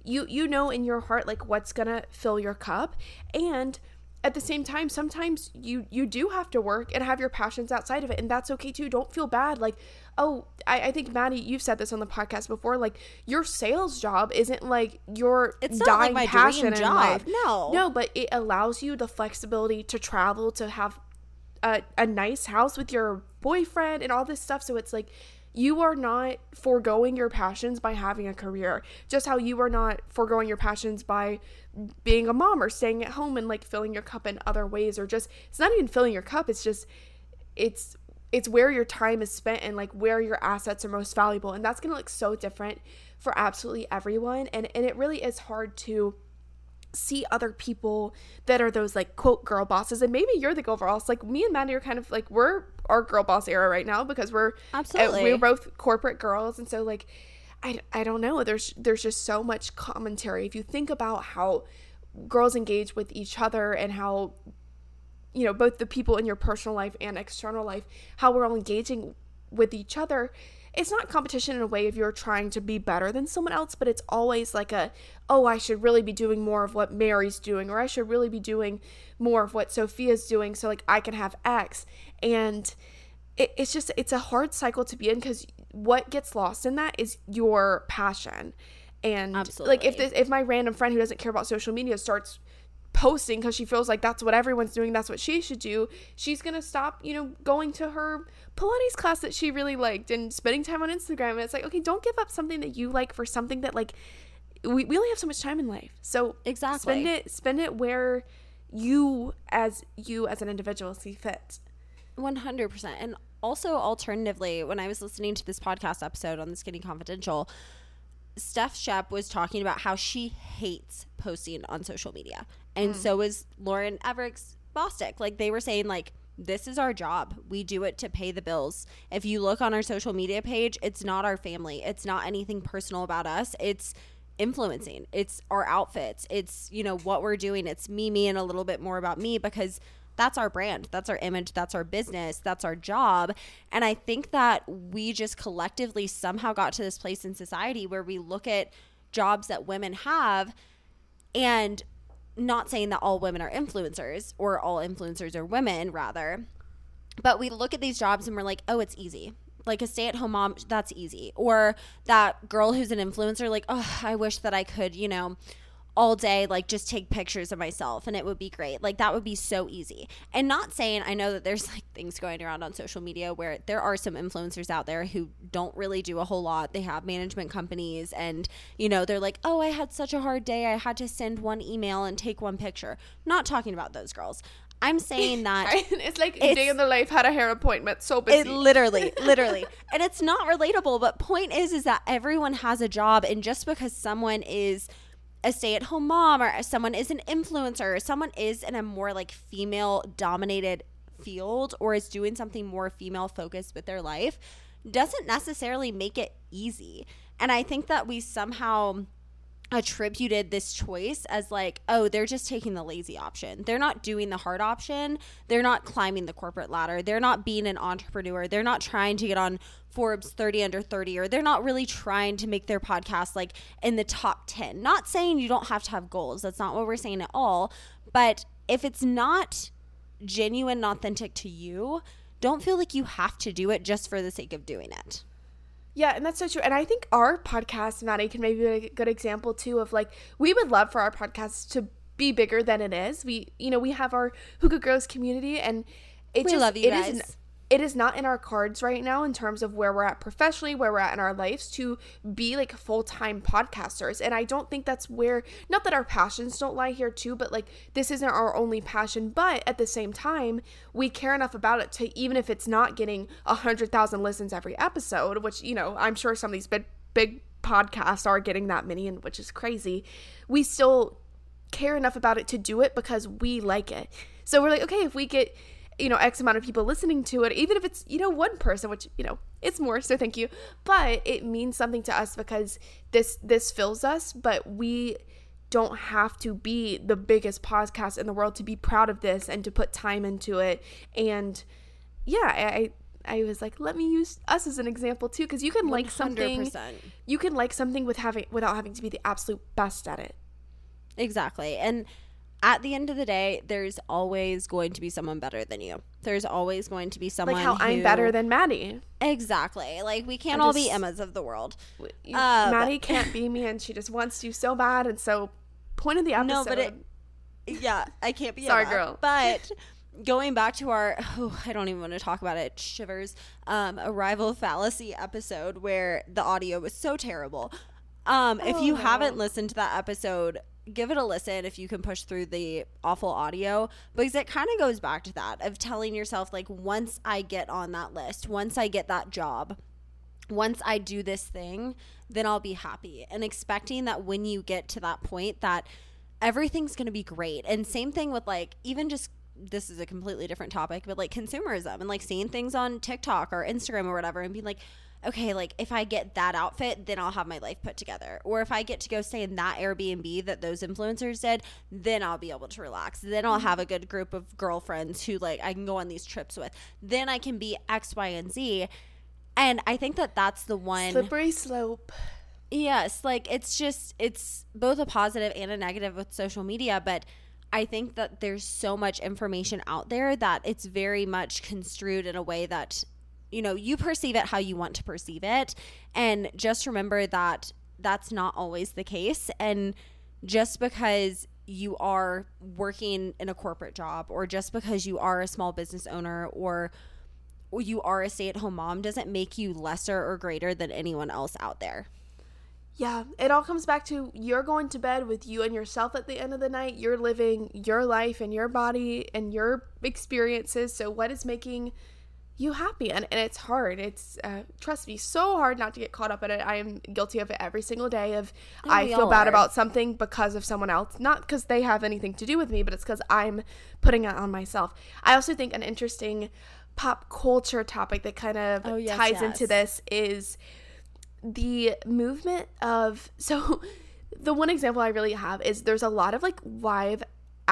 you you know in your heart like what's gonna fill your cup, and at the same time sometimes you you do have to work and have your passions outside of it and that's okay too don't feel bad like oh I, I think maddie you've said this on the podcast before like your sales job isn't like your it's not dying like my passion dream job. Life. no no but it allows you the flexibility to travel to have a, a nice house with your boyfriend and all this stuff so it's like you are not foregoing your passions by having a career just how you are not foregoing your passions by being a mom or staying at home and like filling your cup in other ways or just it's not even filling your cup it's just it's it's where your time is spent and like where your assets are most valuable and that's going to look so different for absolutely everyone and and it really is hard to see other people that are those like quote girl bosses and maybe you're the girl boss like me and Maddie are kind of like we're our girl boss era right now because we're absolutely. uh, we're both corporate girls and so like I, I don't know there's there's just so much commentary. If you think about how girls engage with each other and how you know both the people in your personal life and external life how we're all engaging with each other it's not competition in a way if you're trying to be better than someone else, but it's always like a, oh, I should really be doing more of what Mary's doing, or I should really be doing more of what Sophia's doing so like I can have X. And it, it's just, it's a hard cycle to be in because what gets lost in that is your passion. And Absolutely. like if this, if my random friend who doesn't care about social media starts posting because she feels like that's what everyone's doing, that's what she should do, she's gonna stop, you know, going to her Pilates class that she really liked and spending time on Instagram. And it's like, okay, don't give up something that you like for something that like we, we only have so much time in life. So exactly spend it spend it where you as you as an individual see fit. One hundred percent. And also alternatively, when I was listening to this podcast episode on the Skinny Confidential, Steph Shep was talking about how she hates posting on social media. And mm. so is Lauren Evarts Bosstick. Like they were saying like this is our job. We do it to pay the bills. If you look on our social media page, it's not our family. It's not anything personal about us. It's influencing. It's our outfits. It's, you know, what we're doing. It's me, me, and a little bit more about me because that's our brand. That's our image. That's our business. That's our job. And I think that we just collectively somehow got to this place in society where we look at jobs that women have and not saying that all women are influencers or all influencers are women rather but we look at these jobs and we're like oh it's easy. Like a stay-at-home mom that's easy. Or that girl who's an influencer like oh i wish that i could you know all day like just take pictures of myself and it would be great like that would be so easy and not saying i know that there's like things going around on social media where there are some influencers out there who don't really do a whole lot they have management companies and you know they're like oh i had such a hard day i had to send one email and take one picture not talking about those girls I'm saying that it's like It's- day in the life had a hair appointment. So busy. it literally, literally. And it's not relatable, but point is is that everyone has a job and just because someone is a stay-at-home mom or someone is an influencer or someone is in a more like female dominated field or is doing something more female focused with their life doesn't necessarily make it easy. And I think that we somehow attributed this choice as like, oh, they're just taking the lazy option. They're not doing the hard option. They're not climbing the corporate ladder. They're not being an entrepreneur. They're not trying to get on Forbes 30 under 30 or they're not really trying to make their podcast like in the top 10. Not saying you don't have to have goals. That's not what we're saying at all. But if it's not genuine and authentic to you, don't feel like you have to do it just for the sake of doing it. Yeah, and that's so true. And I think our podcast, Maddie, can maybe be a good example too of like we would love for our podcast to be bigger than it is. We, you know, we have our Hygge Girls community, and it We just love you it is guys. It is not in our cards right now in terms of where we're at professionally, where we're at in our lives to be like full time podcasters. And I don't think that's where, not that our passions don't lie here too, but like this isn't our only passion. But at the same time, we care enough about it to even if it's not getting a hundred thousand listens every episode, which you know I'm sure some of these big big podcasts are getting that many, and which is crazy. We still care enough about it to do it because we like it. So we're like, okay, if we get, you know, X amount of people listening to it, even if it's, you know, one person, which, you know, it's more, so thank you. But it means something to us because this this fills us, but we don't have to be the biggest podcast in the world to be proud of this and to put time into it. And yeah, I I was like, let me use us as an example too, because you can like something you can like something with having without having to be the absolute best at it. Exactly. And at the end of the day, there's always going to be someone better than you. There's always going to be someone Like how I'm better than Maddie. Exactly. Like we can't I all be Emmas of the world. You- Uh, Maddie can't be me, and she just wants you so bad. And so, point of the episode. No, but it- Yeah, I can't be Sorry, Emma. girl. But going back to our oh, I don't even want to talk about it. Shivers. Um, arrival fallacy episode where the audio was so terrible. Um, if you Oh. haven't listened to that episode, give it a listen if you can push through the awful audio because it kind of goes back to that of telling yourself like once I get on that list, once I get that job, once I do this thing, then I'll be happy. And expecting that when you get to that point that everything's going to be great. And same thing with like even just this is a completely different topic, but like consumerism and like seeing things on TikTok or Instagram or whatever and being like okay, like if I get that outfit, then I'll have my life put together. Or if I get to go stay in that Airbnb that those influencers did, then I'll be able to relax. Then I'll have a good group of girlfriends who like I can go on these trips with. Then I can be X, Y, and Z. And I think that that's the one. slippery slope. Yes, like it's just it's both a positive and a negative with social media, but I think that there's so much information out there that it's very much construed in a way that you know, you perceive it how you want to perceive it and just remember that that's not always the case and just because you are working in a corporate job or just because you are a small business owner or you are a stay-at-home mom doesn't make you lesser or greater than anyone else out there. Yeah, it all comes back to you're going to bed with you and yourself at the end of the night. You're living your life and your body and your experiences. So, what is making you happy? And, and it's hard. It's, uh, trust me, so hard not to get caught up in it. I am guilty of it every single day. Of And I feel bad are. about something because of someone else, not because they have anything to do with me, but it's because I'm putting it on myself. I also think an interesting pop culture topic that kind of Oh, yes, ties into this is the movement of so the one example I really have is there's a lot of like live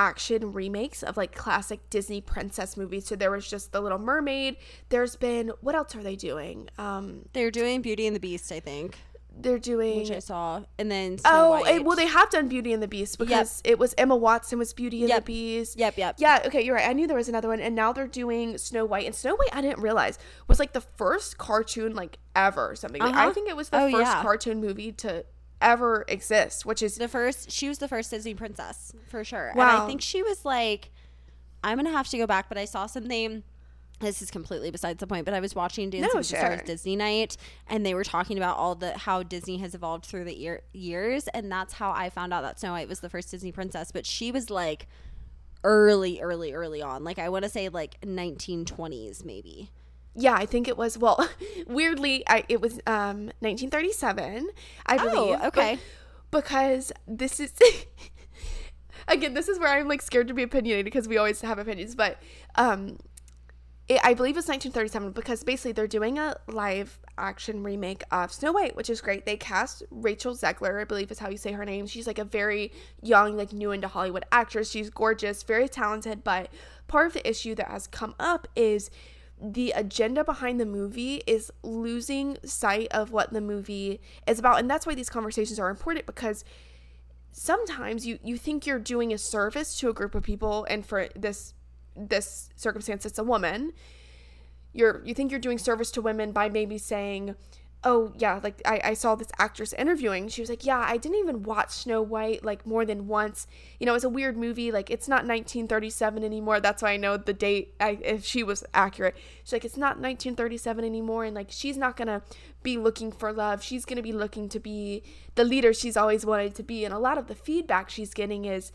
action remakes of like classic Disney princess movies. So there was just The Little Mermaid. There's been what else are they doing? Um They're doing Beauty and the Beast, I think, they're doing which I saw, and then Snow Oh, White. it, well they have done Beauty and the Beast because it was Emma Watson was Beauty and Yep. the Beast. Yep, yep. Yeah, okay, you're right. I knew there was another one, and now they're doing Snow White. And Snow White, I didn't realize was like the first cartoon like ever or something. Like, I Uh-huh. think it was the Oh, first yeah. cartoon movie to ever exist, which is the first. She was the first Disney princess for sure, and Wow. I think she was like, I'm gonna have to go back, but I saw something. This is completely besides the point, but I was watching Dancing No, with the Stars sure. Disney Night, and they were talking about all the how Disney has evolved through the year, years, and that's how I found out that Snow White was the first Disney princess. But she was like early, early, early on. Like I want to say like 1920s maybe. Yeah, I think it was. Well, weirdly, I, it was um 1937. I Oh, believe. but- okay. because this is again, this is where I'm like scared to be opinionated because we always have opinions, but um, it, I believe it's 1937 because basically they're doing a live action remake of Snow White, which is great. They cast Rachel Zegler, I believe is how you say her name. She's like a very young, like new into Hollywood actress. She's gorgeous, very talented, but part of the issue that has come up is the agenda behind the movie is losing sight of what the movie is about and that's why these conversations are important because sometimes you you think you're doing a service to a group of people and for this this circumstance it's a woman. You're you think you're doing service to women by maybe saying oh yeah like I, I saw this actress interviewing. She was like yeah i didn't even watch snow white like more than once. You know it's a weird movie like it's not 1937 anymore. That's why i know the date I, if she was accurate. She's like it's not 1937 anymore and like she's not gonna be looking for love. She's gonna be looking to be the leader she's always wanted to be. And a lot of the feedback she's getting is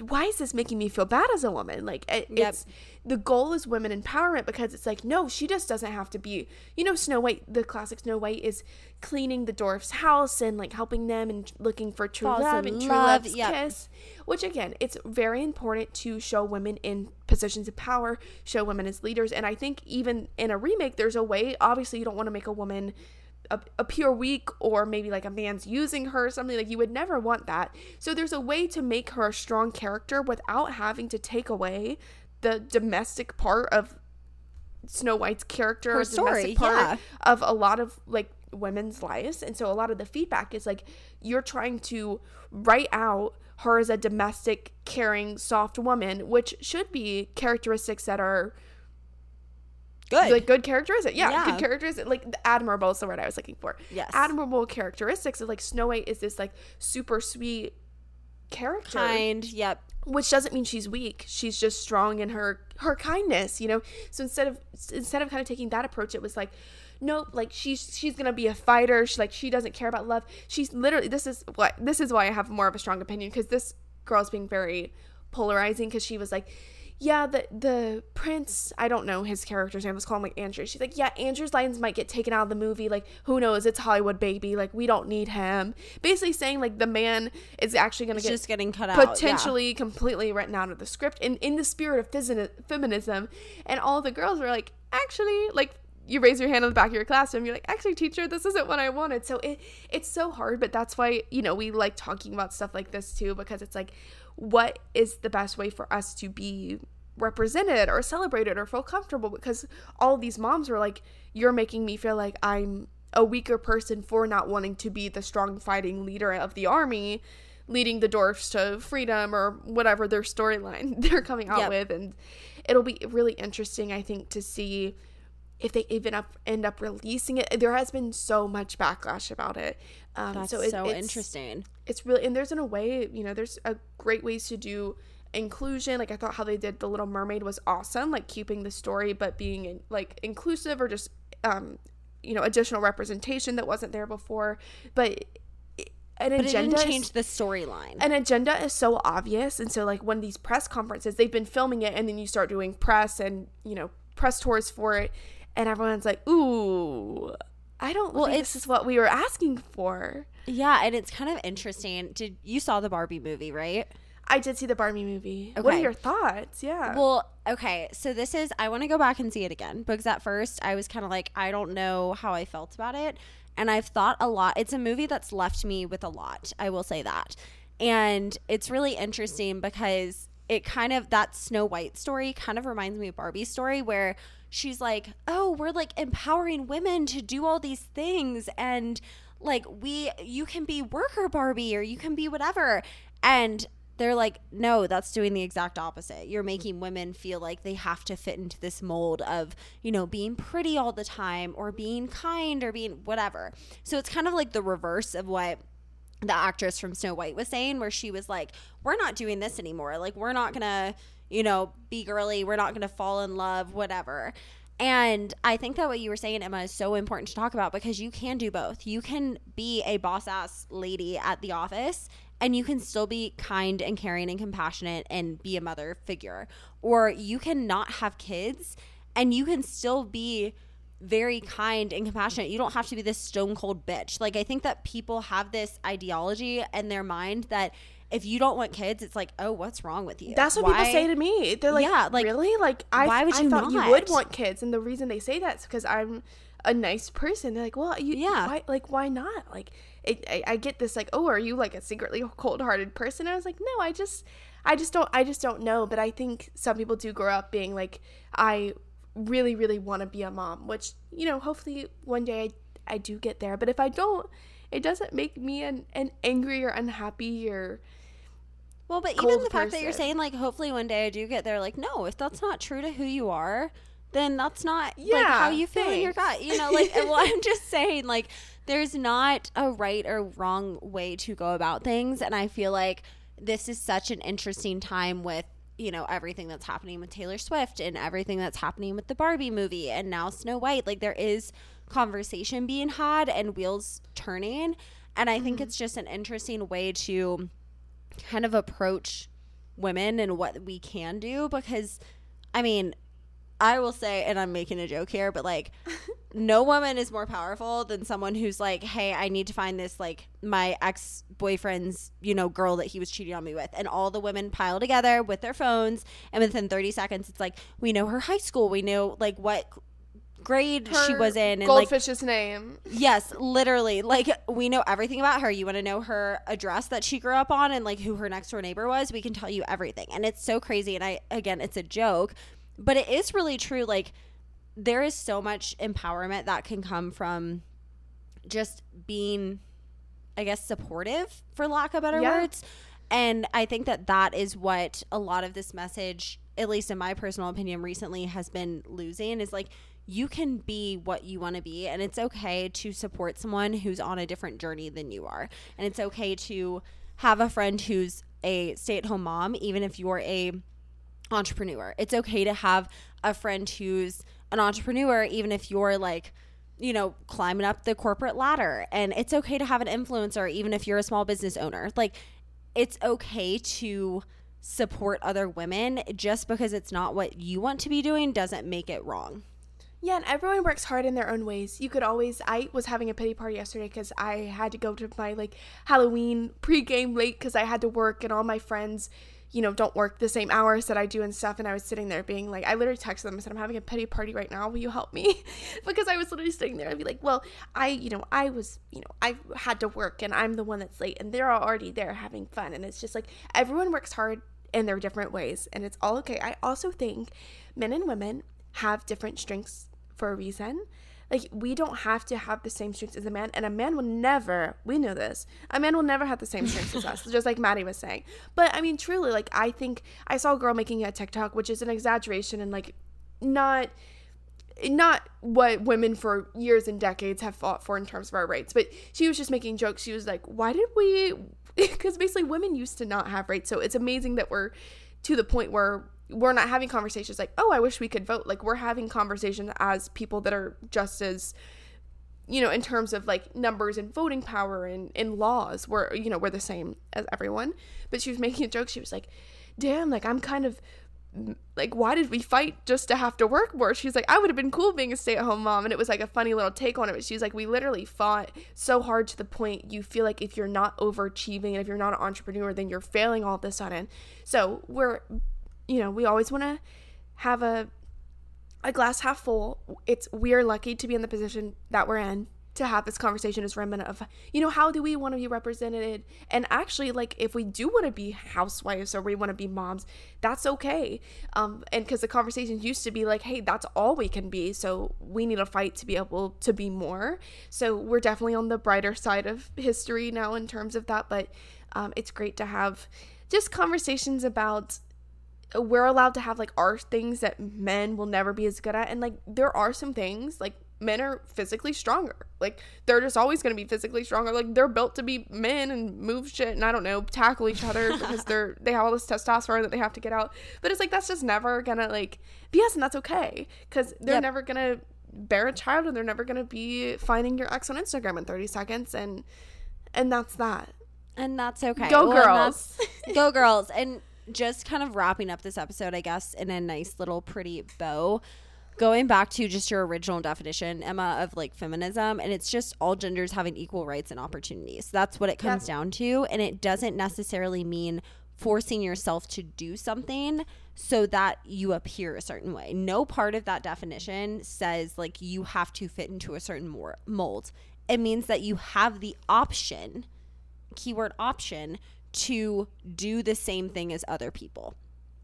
why is this making me feel bad as a woman? Like it, Yep. it's the goal is women empowerment because it's like no, she just doesn't have to be. You know, Snow White, the classic Snow White is cleaning the dwarf's house and like helping them and looking for true Falls love and true love, love's yep. kiss. Which again, it's very important to show women in positions of power, show women as leaders, and I think even in a remake, there's a way. Obviously, you don't want to make a woman appear weak or maybe like a man's using her or something like you would never want that so there's a way to make her a strong character without having to take away the domestic part of snow white's character Her story, part yeah. of a lot of like women's lives and so a lot of the feedback is like you're trying to write out her as a domestic caring soft woman which should be characteristics that are Good. like good characteristics. Yeah, Yeah. good characteristics. Like admirable is the word I was looking for. Yes. admirable characteristics. Of like Snow White is this like super sweet character, kind. Yep. which doesn't mean she's weak. She's just strong in her her kindness. You know. So instead of instead of kind of taking that approach, it was like. Nope, like she's she's gonna be a fighter. She like she doesn't care about love. She's literally this is what this is why I have more of a strong opinion because this girl's being very polarizing because she was like, yeah, the the prince, I don't know his character's name. Let's call him like Andrew. She's like, yeah, Andrew's lines might get taken out of the movie. Like, who knows? It's Hollywood, baby. Like, we don't need him. Basically saying like the man is actually gonna It's get just getting cut out. yeah. potentially completely written out of the script in in the spirit of phys- feminism. And all the girls were like, actually, like. You raise your hand on the back of your classroom. You're like, actually, teacher, this isn't what I wanted. So it it's so hard, but that's why you know we like talking about stuff like this too because it's like, what is the best way for us to be represented or celebrated or feel comfortable because all these moms were like you're making me feel like i'm a weaker person for not wanting to be the strong fighting leader of the army leading the dwarfs to freedom or whatever their storyline they're coming out Yep. with and it'll be really interesting i think to see if they even up end up releasing it there has been so much backlash about it. Um, That's so so, it's, interesting. it's really and there's in a way you know there's a great ways to do inclusion. Like i thought how they did the little mermaid was awesome like keeping the story but being like inclusive or just um you know additional representation that wasn't there before. But it- an But it agenda didn't is- change the storyline. an agenda is so obvious. And so like when these press conferences they've been filming it and then you start doing press and you know press tours for it and everyone's like ooh i don't Well, well think it's- this is what we were asking for yeah, and it's kind of interesting. Did you saw the Barbie movie, right? i did see the barbie movie what are your thoughts yeah Well, okay. So this is I want to go back and see it again because at first I was kind of like I don't know how I felt about it, and I've thought a lot. It's a movie that's left me with a lot. I will say that, and it's really interesting because it kind of that Snow White story kind of reminds me of Barbie's story where she's like, "Oh, we're like empowering women to do all these things and like we you can be worker Barbie or you can be whatever." And they're like, no, that's doing the exact opposite. You're making women feel like they have to fit into this mold of, you know, being pretty all the time or being kind or being whatever. So it's kind of like the reverse of what the actress from Snow White was saying, where she was like, we're not doing this anymore. Like, we're not going to, you know, be girly. We're not going to fall in love, whatever. And I think that what you were saying, Emma, is so important to talk about because you can do both. You can be a boss ass lady at the office and you can still be kind and caring and compassionate and be a mother figure. Or you can not have kids and you can still be very kind and compassionate. You don't have to be this stone cold bitch. Like, I think that people have this ideology in their mind that if you don't want kids, it's like, oh, what's wrong with you? That's what why? people say to me. They're like, yeah, like really? Like, I, why would you I thought not? you would want kids, and the reason they say that is because I'm a nice person. They're like, well, you, yeah, why, like, why not? Like, it, I, I get this, like, oh, are you like a secretly cold hearted person? I was like, no, I just, I just don't, I just don't know. But I think some people do grow up being like, I really, really want to be a mom, which you know, hopefully one day I, I do get there. But if I don't, it doesn't make me an, an angry or unhappy or well, but even the fact that you're saying like hopefully one day I do get there, like no, if that's not true to who you are, then that's not yeah, like how you feel thanks. in your gut. You know, like well, I'm just saying like there's not a right or wrong way to go about things, and I feel like this is such an interesting time with you know everything that's happening with Taylor Swift and everything that's happening with the Barbie movie and now Snow White. Like there is conversation being had and wheels turning, and I think mm-hmm. it's just an interesting way to kind of approach women and what we can do because I mean, I will say, and I'm making a joke here, but like, no woman is more powerful than someone who's like, hey, I need to find this, like, my ex boyfriend's, you know, girl that he was cheating on me with. And all the women pile together with their phones. And within 30 seconds, it's like, we know her high school. We know, like, what grade her she was in and goldfish's like, name. Yes literally. Like we know everything about her. You want to know her address that she grew up on and like who her next door neighbor was? We can tell you everything. And it's so crazy and i again it's a joke but it is really true. Like there is so much empowerment that can come from just being i guess supportive for lack of better yeah. words. And i think that that is what a lot of this message at least in my personal opinion recently has been losing is like you can be what you want to be and it's okay to support someone who's on a different journey than you are. And it's okay to have a friend who's a stay-at-home mom even if you're a entrepreneur. It's okay to have a friend who's an entrepreneur even if you're like you know climbing up the corporate ladder. And it's okay to have an influencer even if you're a small business owner. Like it's okay to support other women. Just because it's not what you want to be doing doesn't make it wrong yeah, and everyone works hard in their own ways. You could always. I was having a pity party yesterday because I had to go to my like Halloween pregame late because I had to work, and all my friends, you know, don't work the same hours that I do and stuff. And I was sitting there being like, I literally texted them and said, "I'm having a pity party right now. Will you help me?" because I was literally sitting there and be like, "Well, I, you know, I was, you know, I had to work, and I'm the one that's late, and they're already there having fun, and it's just like everyone works hard in their different ways, and it's all okay." I also think men and women have different strengths for a reason. Like we don't have to have the same strengths as a man, and a man will never. We know this. A man will never have the same strengths as us, just like Maddie was saying. But I mean, truly, like I think I saw a girl making a TikTok, which is an exaggeration and like not not what women for years and decades have fought for in terms of our rights, but she was just making jokes. She was like, "Why did we?" Because basically, women used to not have rights, so it's amazing that we're to the point where we're not having conversations like, oh, I wish we could vote. Like we're having conversations as people that are just as you know, in terms of like numbers and voting power and, and laws, we're you know, we're the same as everyone. But she was making a joke, she was like, Damn, like I'm kind of like why did we fight just to have to work more? She's like i would have been cool being a stay-at-home mom. And it was like a funny little take on it. But she's like we literally fought so hard to the point you feel like if you're not overachieving and if you're not an entrepreneur then you're failing all of a sudden. So we're you know, we always want to have a a glass half full. It's we are lucky to be in the position that we're in to have this conversation as remnant of you know how do we want to be represented? And actually like if we do want to be housewives or we want to be moms that's okay. Um and because the conversations used to be like hey that's all we can be. So we need to fight to be able to be more. So we're definitely on the brighter side of history now in terms of that. But um, it's great to have just conversations about we're allowed to have like our things that men will never be as good at and like there are some things like men are physically stronger like they're just always going to be physically stronger like they're built to be men and move shit and i don't know tackle each other because they're they have all this testosterone that they have to get out but it's like that's just never gonna like be us and that's okay because they're yep. never gonna bear a child and they're never gonna be finding your ex on instagram in 30 seconds and and that's that And that's okay. Go Well, girls. go girls. And just kind of wrapping up this episode, I guess, in a nice little pretty bow. Going back to just your original definition, Emma, of like feminism, and it's just all genders having equal rights and opportunities. That's what it comes Yep. down to. And it doesn't necessarily mean forcing yourself to do something so that you appear a certain way. No part of that definition says like you have to fit into a certain mold. It means that you have the option, keyword option, to do the same thing as other people.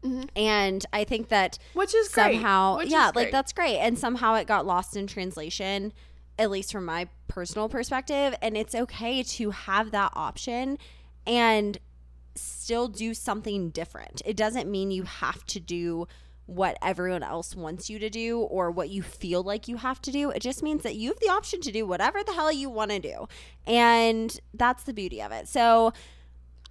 Mm-hmm. And I think that Which is great. somehow, Which yeah, is like that's great. And somehow it got lost in translation, at least from my personal perspective. And it's okay to have that option and still do something different. It doesn't mean you have to do what everyone else wants you to do or what you feel like you have to do. It just means that you have the option to do whatever the hell you want to do. And that's the beauty of it. So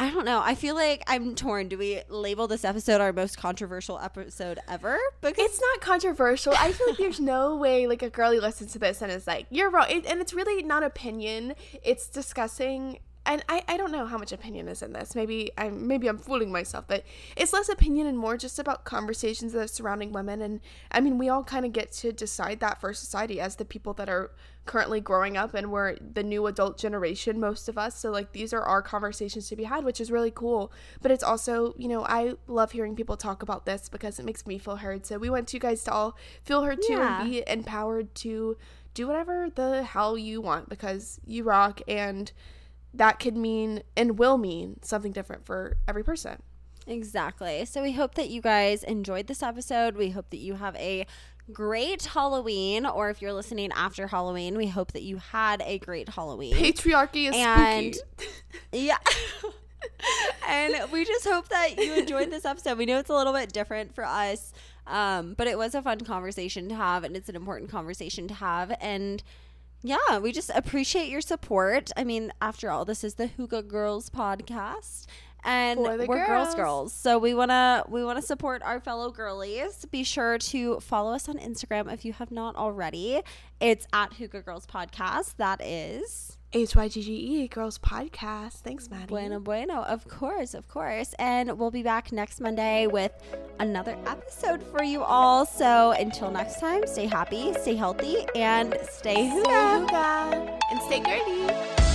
I don't know. I feel like I'm torn. Do we label this episode our most controversial episode ever? Because It's not controversial. I feel like there's no way like a girlie listens to this and is like, "You're wrong," it, and it's really not opinion. It's discussing, and I, I don't know how much opinion is in this. Maybe I'm maybe I'm fooling myself, but it's less opinion and more just about conversations that are surrounding women. And I mean, we all kind of get to decide that for society as the people that are currently growing up and we're the new adult generation most of us so like these are our conversations to be had which is really cool but it's also you know i love hearing people talk about this because it makes me feel heard so we want you guys to all feel heard too Yeah. and be empowered to do whatever the hell you want because you rock and that could mean and will mean something different for every person Exactly. So we hope that you guys enjoyed this episode. We hope that you have a great Halloween, or if you're listening after Halloween, we hope that you had a great Halloween. patriarchy is And- spooky Yeah. and we just hope that you enjoyed this episode. We know it's a little bit different for us, um, but it was a fun conversation to have, and it's an important conversation to have. And yeah, we just appreciate your support. I mean, after all, this is the Hygge Girls podcast. And we're girls, girls. girls. So we wanna we wanna support our fellow girlies. Be sure to follow us on Instagram if you have not already. It's at Hygge Girls Podcast. That is h-y-g-g-e girls podcast thanks maddie Bueno, bueno. Of course, of course. And we'll be back next Monday with another episode for you all. So until next time, stay happy, stay healthy, and stay hygge and stay girly